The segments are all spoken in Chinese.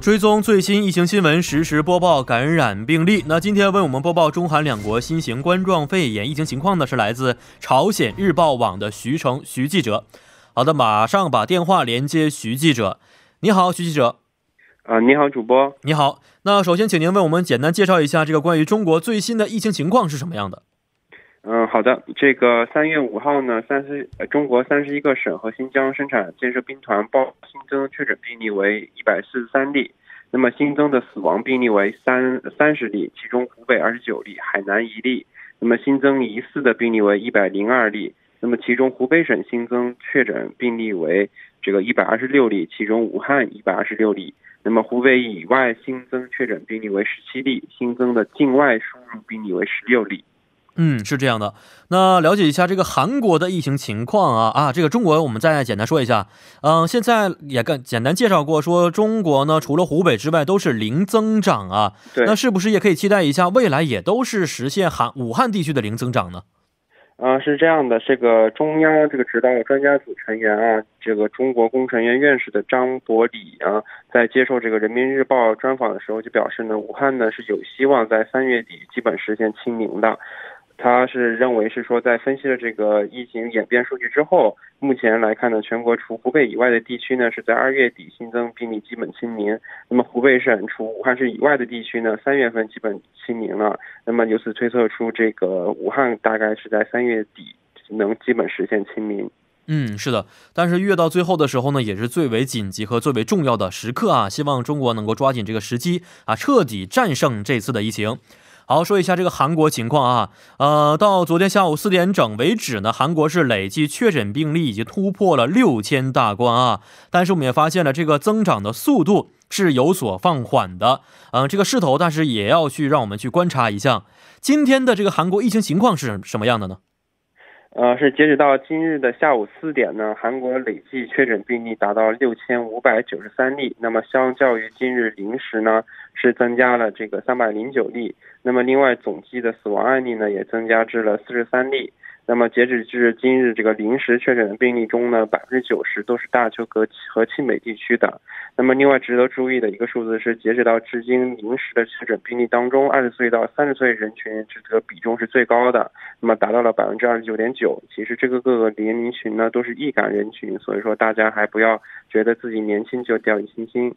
追踪最新疫情新闻，实时播报感染病例。那今天为我们播报中韩两国新型冠状肺炎疫情情况的是来自朝鲜日报网的徐成徐记者。好的，马上把电话连接徐记者。你好，徐记者。啊，你好，主播。你好。那首先，请您为我们简单介绍一下这个关于中国最新的疫情情况是什么样的？嗯，好的。这个三月五号呢，三十中国三十一个省和新疆生产建设兵团报新增确诊病例为一百四十三例，那么新增的死亡病例为三三十例，其中湖北二十九例，海南一例。那么新增疑似的病例为一百零二例，那么其中湖北省新增确诊病例为这个一百二十六例，其中武汉一百二十六例。那么湖北以外新增确诊病例为十七例，新增的境外输入病例为十六例。嗯，是这样的。那了解一下这个韩国的疫情情况啊啊，这个中国我们再简单说一下。嗯，现在也更简单介绍过，说中国呢除了湖北之外都是零增长啊。对。那是不是也可以期待一下，未来也都是实现韩武汉地区的零增长呢？啊，是这样的，这个中央这个指导专家组成员啊，这个中国工程院院士的张伯礼啊，在接受这个人民日报专访的时候就表示呢，武汉呢是有希望在三月底基本实现清零的。他是认为是说，在分析了这个疫情演变数据之后，目前来看呢，全国除湖北以外的地区呢，是在二月底新增病例基本清零。那么湖北省除武汉市以外的地区呢，三月份基本清零了。那么由此推测出，这个武汉大概是在三月底能基本实现清零。嗯，是的。但是越到最后的时候呢，也是最为紧急和最为重要的时刻啊！希望中国能够抓紧这个时机啊，彻底战胜这次的疫情。好，说一下这个韩国情况啊，呃，到昨天下午四点整为止呢，韩国是累计确诊病例已经突破了六千大关啊。但是我们也发现了这个增长的速度是有所放缓的，嗯，这个势头，但是也要去让我们去观察一下今天的这个韩国疫情情况是什么样的呢？呃，是截止到今日的下午四点呢，韩国累计确诊病例达到六千五百九十三例，那么相较于今日零时呢，是增加了这个三百零九例。那么，另外总计的死亡案例呢，也增加至了四十三例。那么，截止至今日，这个临时确诊的病例中呢，百分之九十都是大邱和和庆北地区的。那么，另外值得注意的一个数字是，截止到至今临时的确诊病例当中，二十岁到三十岁人群这个比重是最高的，那么达到了百分之二十九点九。其实，这个各个年龄群呢，都是易感人群，所以说大家还不要觉得自己年轻就掉以轻心。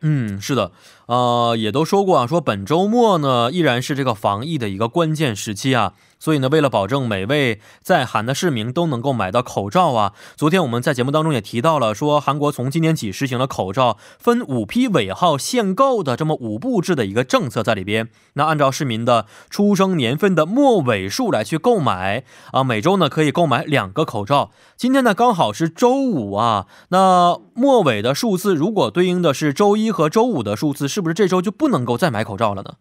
嗯，是的，呃，也都说过啊，说本周末呢依然是这个防疫的一个关键时期啊。所以呢，为了保证每位在韩的市民都能够买到口罩啊，昨天我们在节目当中也提到了，说韩国从今年起实行了口罩分五批尾号限购的这么五步制的一个政策在里边。那按照市民的出生年份的末尾数来去购买啊，每周呢可以购买两个口罩。今天呢刚好是周五啊，那末尾的数字如果对应的是周一和周五的数字，是不是这周就不能够再买口罩了呢？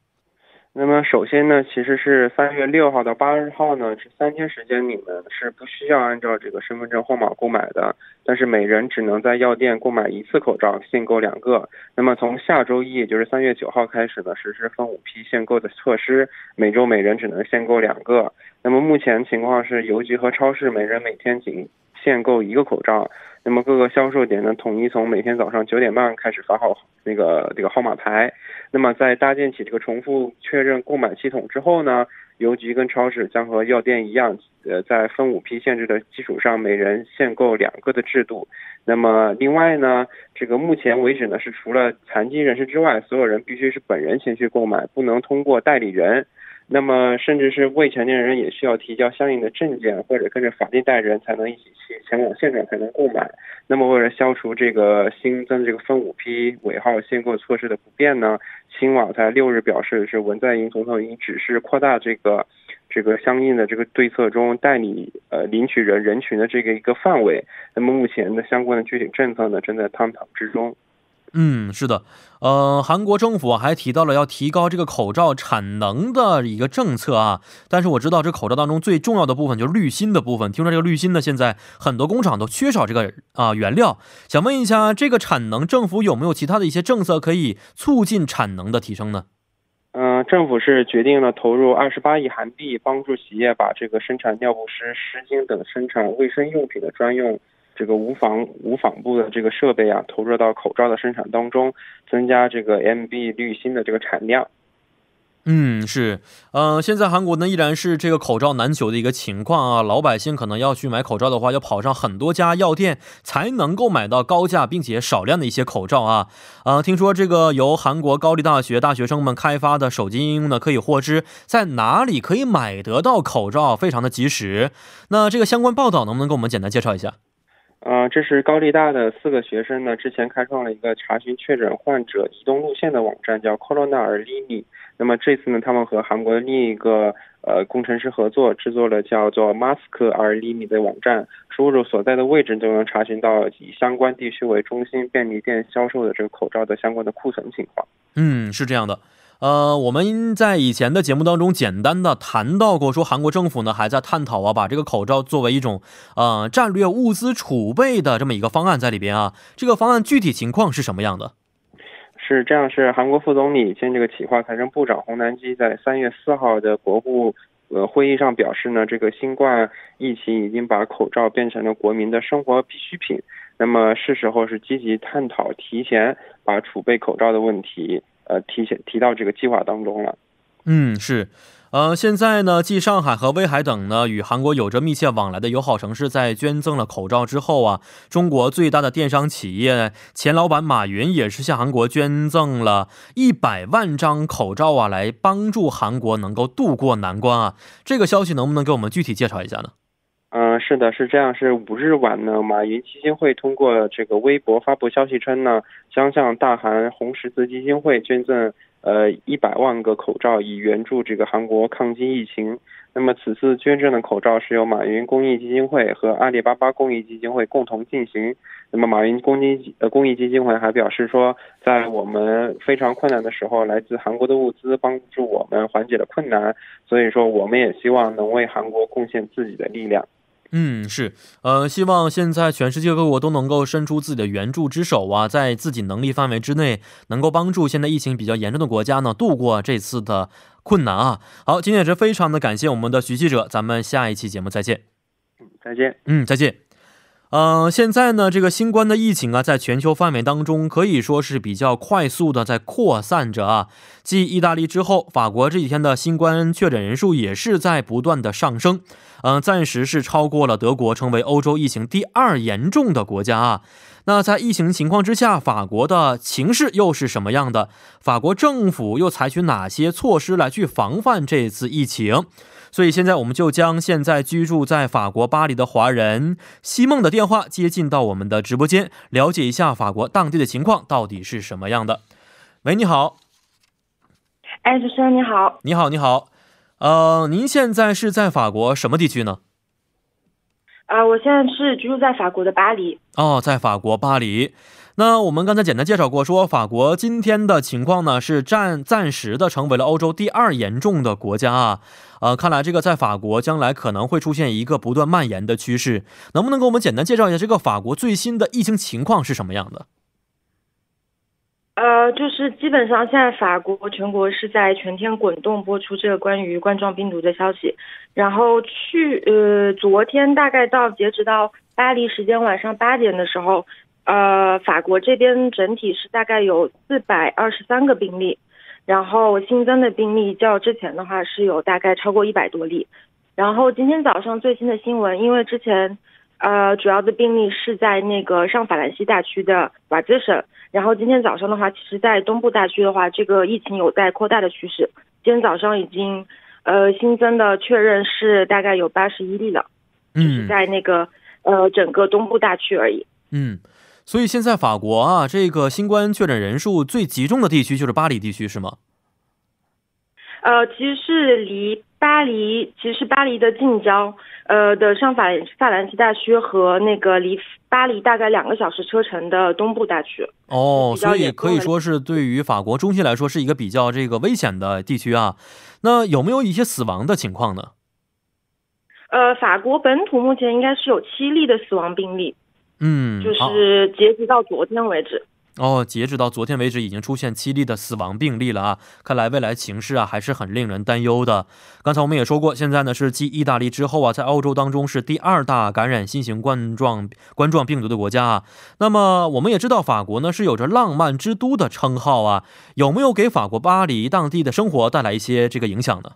那么首先呢，其实是三月六号到八号呢，这三天时间你们是不需要按照这个身份证号码购买的，但是每人只能在药店购买一次口罩，限购两个。那么从下周一，也就是三月九号开始呢，实施分五批限购的措施，每周每人只能限购两个。那么目前情况是，邮局和超市每人每天仅限购一个口罩。那么各个销售点呢，统一从每天早上九点半开始发号那个这个号码牌。那么在搭建起这个重复确认购买系统之后呢，邮局跟超市将和药店一样，呃，在分五批限制的基础上，每人限购两个的制度。那么另外呢，这个目前为止呢，是除了残疾人士之外，所有人必须是本人前去购买，不能通过代理人。那么，甚至是未成年人也需要提交相应的证件，或者跟着法定代人才能一起去前往现场才能购买。那么，为了消除这个新增这个分五批尾号限购措施的不便呢，青瓦在六日表示，是文在寅总统已指示扩大这个这个相应的这个对策中代理呃领取人人群的这个一个范围。那么，目前的相关的具体政策呢，正在探讨之中。嗯，是的，呃，韩国政府还提到了要提高这个口罩产能的一个政策啊。但是我知道这口罩当中最重要的部分就是滤芯的部分。听说这个滤芯呢，现在很多工厂都缺少这个啊原料。想问一下，这个产能政府有没有其他的一些政策可以促进产能的提升呢？嗯，政府是决定了投入二十八亿韩币，帮助企业把这个生产尿不湿、湿巾等生产卫生用品的专用。这个无纺无纺布的这个设备啊，投入到口罩的生产当中，增加这个 MB 滤芯的这个产量。嗯，是，呃，现在韩国呢依然是这个口罩难求的一个情况啊，老百姓可能要去买口罩的话，要跑上很多家药店才能够买到高价并且少量的一些口罩啊。呃，听说这个由韩国高丽大学大学生们开发的手机应用呢，可以获知在哪里可以买得到口罩，非常的及时。那这个相关报道能不能给我们简单介绍一下？呃，这是高丽大的四个学生呢，之前开创了一个查询确诊患者移动路线的网站，叫 Corona a l i n i 那么这次呢，他们和韩国的另一个呃工程师合作，制作了叫做 Mask a l i n i 的网站，输入所在的位置就能查询到以相关地区为中心便利店销售的这个口罩的相关的库存情况。嗯，是这样的。呃，我们在以前的节目当中简单的谈到过，说韩国政府呢还在探讨啊，把这个口罩作为一种呃战略物资储备的这么一个方案在里边啊。这个方案具体情况是什么样的？是这样，是韩国副总理兼这个企划财政部长洪南基在三月四号的国务呃会议上表示呢，这个新冠疫情已经把口罩变成了国民的生活必需品，那么是时候是积极探讨提前把储备口罩的问题。呃，提前提到这个计划当中了。嗯，是，呃，现在呢，继上海和威海等呢与韩国有着密切往来的友好城市在捐赠了口罩之后啊，中国最大的电商企业前老板马云也是向韩国捐赠了一百万张口罩啊，来帮助韩国能够渡过难关啊。这个消息能不能给我们具体介绍一下呢？嗯，是的，是这样。是五日晚呢，马云基金会通过这个微博发布消息称呢，将向大韩红十字基金会捐赠呃一百万个口罩，以援助这个韩国抗击疫情。那么此次捐赠的口罩是由马云公益基金会和阿里巴巴公益基金会共同进行。那么马云公益呃公益基金会还表示说，在我们非常困难的时候，来自韩国的物资帮助我们缓解了困难。所以说，我们也希望能为韩国贡献自己的力量。嗯，是，呃，希望现在全世界各国都能够伸出自己的援助之手啊，在自己能力范围之内，能够帮助现在疫情比较严重的国家呢度过这次的困难啊。好，今天也是非常的感谢我们的徐记者，咱们下一期节目再见。嗯，再见。嗯，再见。呃，现在呢，这个新冠的疫情啊，在全球范围当中可以说是比较快速的在扩散着啊。继意大利之后，法国这几天的新冠确诊人数也是在不断的上升，嗯，暂时是超过了德国，成为欧洲疫情第二严重的国家啊。那在疫情情况之下，法国的情势又是什么样的？法国政府又采取哪些措施来去防范这次疫情？所以现在我们就将现在居住在法国巴黎的华人西梦的电话接进到我们的直播间，了解一下法国当地的情况到底是什么样的。喂，你好。哎，主持人你好。你好，你好。呃，您现在是在法国什么地区呢？啊，我现在是居住在法国的巴黎。哦，在法国巴黎。那我们刚才简单介绍过，说法国今天的情况呢是暂暂时的成为了欧洲第二严重的国家啊，呃，看来这个在法国将来可能会出现一个不断蔓延的趋势，能不能给我们简单介绍一下这个法国最新的疫情情况是什么样的？呃，就是基本上现在法国全国是在全天滚动播出这个关于冠状病毒的消息，然后去呃昨天大概到截止到巴黎时间晚上八点的时候。呃，法国这边整体是大概有四百二十三个病例，然后新增的病例较之前的话是有大概超过一百多例。然后今天早上最新的新闻，因为之前呃主要的病例是在那个上法兰西大区的瓦兹省，然后今天早上的话，其实在东部大区的话，这个疫情有在扩大的趋势。今天早上已经呃新增的确认是大概有八十一例了，嗯，在那个呃整个东部大区而已，嗯。所以现在法国啊，这个新冠确诊人数最集中的地区就是巴黎地区，是吗？呃，其实是离巴黎，其实是巴黎的近郊，呃的上法法兰西大区和那个离巴黎大概两个小时车程的东部大区。哦，所以可以说是对于法国中心来说是一个比较这个危险的地区啊。那有没有一些死亡的情况呢？呃，法国本土目前应该是有七例的死亡病例。嗯，就是截止到昨天为止。哦，截止到昨天为止，已经出现七例的死亡病例了啊！看来未来形势啊还是很令人担忧的。刚才我们也说过，现在呢是继意大利之后啊，在欧洲当中是第二大感染新型冠状冠状病毒的国家啊。那么我们也知道，法国呢是有着浪漫之都的称号啊，有没有给法国巴黎当地的生活带来一些这个影响呢？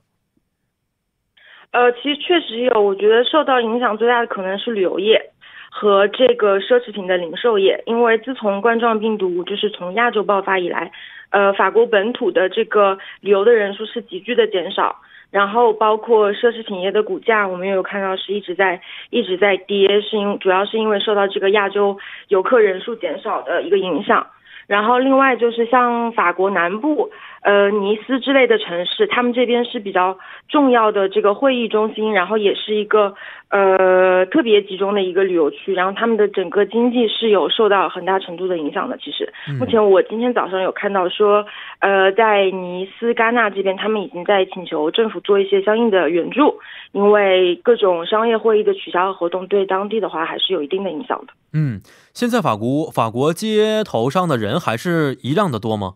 呃，其实确实有，我觉得受到影响最大的可能是旅游业。和这个奢侈品的零售业，因为自从冠状病毒就是从亚洲爆发以来，呃，法国本土的这个旅游的人数是急剧的减少，然后包括奢侈品业的股价，我们也有看到是一直在一直在跌，是因主要是因为受到这个亚洲游客人数减少的一个影响。然后另外就是像法国南部，呃，尼斯之类的城市，他们这边是比较重要的这个会议中心，然后也是一个呃特别集中的一个旅游区，然后他们的整个经济是有受到很大程度的影响的。其实，目前我今天早上有看到说，呃，在尼斯、戛纳这边，他们已经在请求政府做一些相应的援助，因为各种商业会议的取消和活动对当地的话还是有一定的影响的。嗯。现在法国法国街头上的人还是一样的多吗？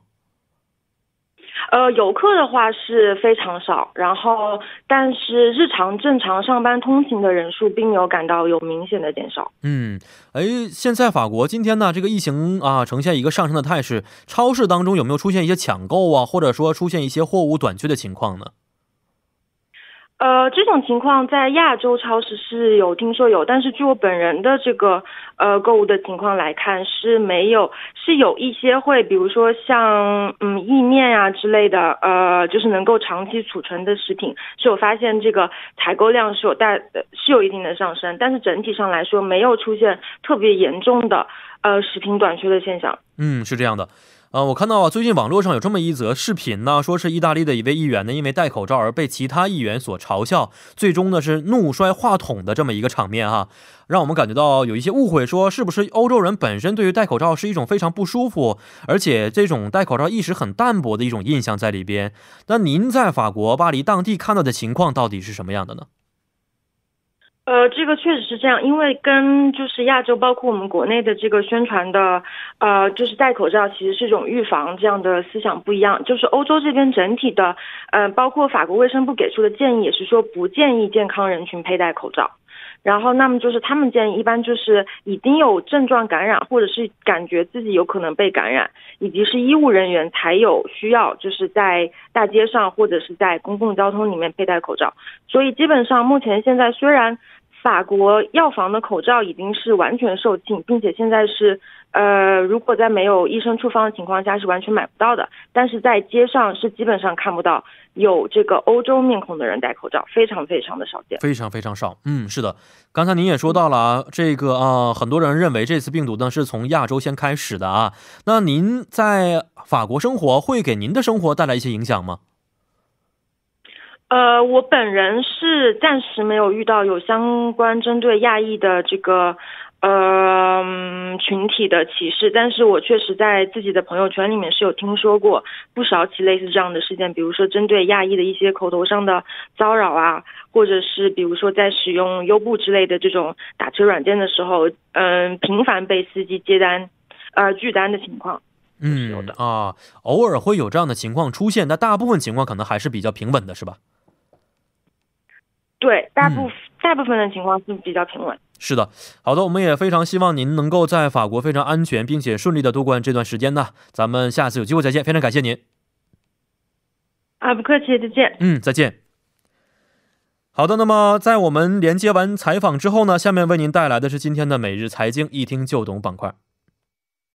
呃，游客的话是非常少，然后但是日常正常上班通勤的人数并没有感到有明显的减少。嗯，哎，现在法国今天呢，这个疫情啊呈现一个上升的态势，超市当中有没有出现一些抢购啊，或者说出现一些货物短缺的情况呢？呃，这种情况在亚洲超市是有听说有，但是据我本人的这个呃购物的情况来看是没有，是有一些会，比如说像嗯意面啊之类的，呃，就是能够长期储存的食品，是有发现这个采购量是有大是有一定的上升，但是整体上来说没有出现特别严重的呃食品短缺的现象。嗯，是这样的。啊，我看到啊，最近网络上有这么一则视频呢，说是意大利的一位议员呢，因为戴口罩而被其他议员所嘲笑，最终呢是怒摔话筒的这么一个场面哈，让我们感觉到有一些误会，说是不是欧洲人本身对于戴口罩是一种非常不舒服，而且这种戴口罩意识很淡薄的一种印象在里边。那您在法国巴黎当地看到的情况到底是什么样的呢？呃，这个确实是这样，因为跟就是亚洲，包括我们国内的这个宣传的，呃，就是戴口罩其实是一种预防这样的思想不一样。就是欧洲这边整体的，呃，包括法国卫生部给出的建议也是说不建议健康人群佩戴口罩。然后，那么就是他们建议，一般就是已经有症状感染，或者是感觉自己有可能被感染，以及是医务人员才有需要，就是在大街上或者是在公共交通里面佩戴口罩。所以，基本上目前现在虽然法国药房的口罩已经是完全售罄，并且现在是呃，如果在没有医生处方的情况下是完全买不到的，但是在街上是基本上看不到。有这个欧洲面孔的人戴口罩，非常非常的少见，非常非常少。嗯，是的，刚才您也说到了啊，这个啊，很多人认为这次病毒呢是从亚洲先开始的啊。那您在法国生活会给您的生活带来一些影响吗？呃，我本人是暂时没有遇到有相关针对亚裔的这个。呃，群体的歧视，但是我确实在自己的朋友圈里面是有听说过不少起类似这样的事件，比如说针对亚裔的一些口头上的骚扰啊，或者是比如说在使用优步之类的这种打车软件的时候，嗯，频繁被司机接单，呃，拒单的情况，嗯，有的啊，偶尔会有这样的情况出现，但大部分情况可能还是比较平稳的，是吧？对，大部大部分的情况是比较平稳。是的，好的，我们也非常希望您能够在法国非常安全并且顺利的度过这段时间呢。咱们下次有机会再见，非常感谢您。啊，不客气，再见。嗯，再见。好的，那么在我们连接完采访之后呢，下面为您带来的是今天的每日财经一听就懂板块。